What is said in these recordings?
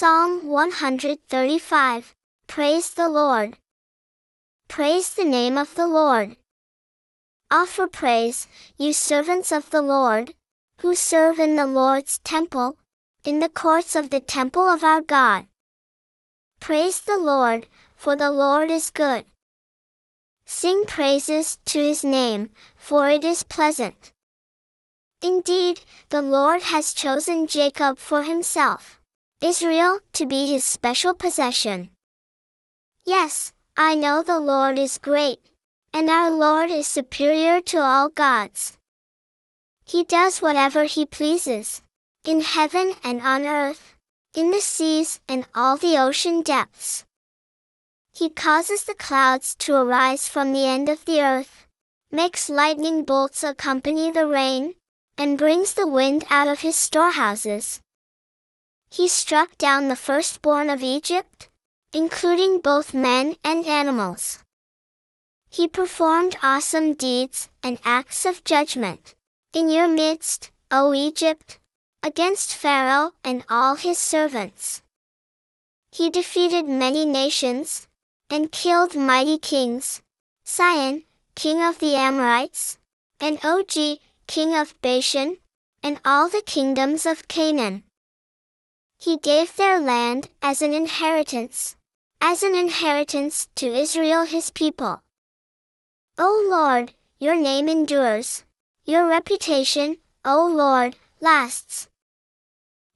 Psalm 135 Praise the Lord. Praise the name of the Lord. Offer praise, you servants of the Lord, who serve in the Lord's temple, in the courts of the temple of our God. Praise the Lord, for the Lord is good. Sing praises to his name, for it is pleasant. Indeed, the Lord has chosen Jacob for himself, Israel to be his special possession. Yes, I know the Lord is great, and our Lord is superior to all gods. He does whatever he pleases, in heaven and on earth, in the seas and all the ocean depths. He causes the clouds to arise from the end of the earth, makes lightning bolts accompany the rain, and brings the wind out of his storehouses. He struck down the firstborn of Egypt, including both men and animals. He performed awesome deeds and acts of judgment in your midst, O Egypt, against Pharaoh and all his servants. He defeated many nations and killed mighty kings, Sihon, king of the Amorites, and Og, king of Bashan, and all the kingdoms of Canaan. He gave their land as an inheritance, as an inheritance to Israel his people. O Lord, your name endures, your reputation, O Lord, lasts.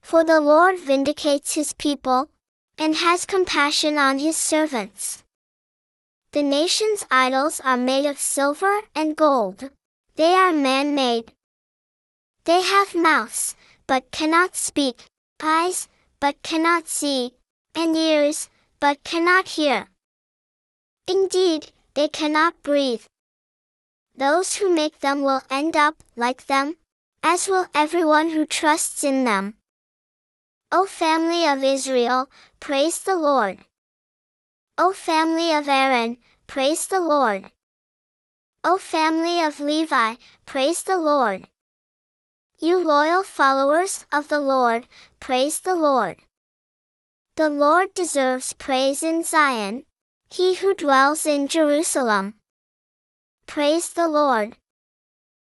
For the Lord vindicates his people, and has compassion on his servants. The nation's idols are made of silver and gold. They are man-made. They have mouths, but cannot speak, eyes, but cannot see, and ears, but cannot hear. Indeed, they cannot breathe. Those who make them will end up like them, as will everyone who trusts in them. O family of Israel, praise the Lord. O family of Aaron, praise the Lord. O family of Levi, praise the Lord. You loyal followers of the Lord, praise the Lord. The Lord deserves praise in Zion, he who dwells in Jerusalem. Praise the Lord.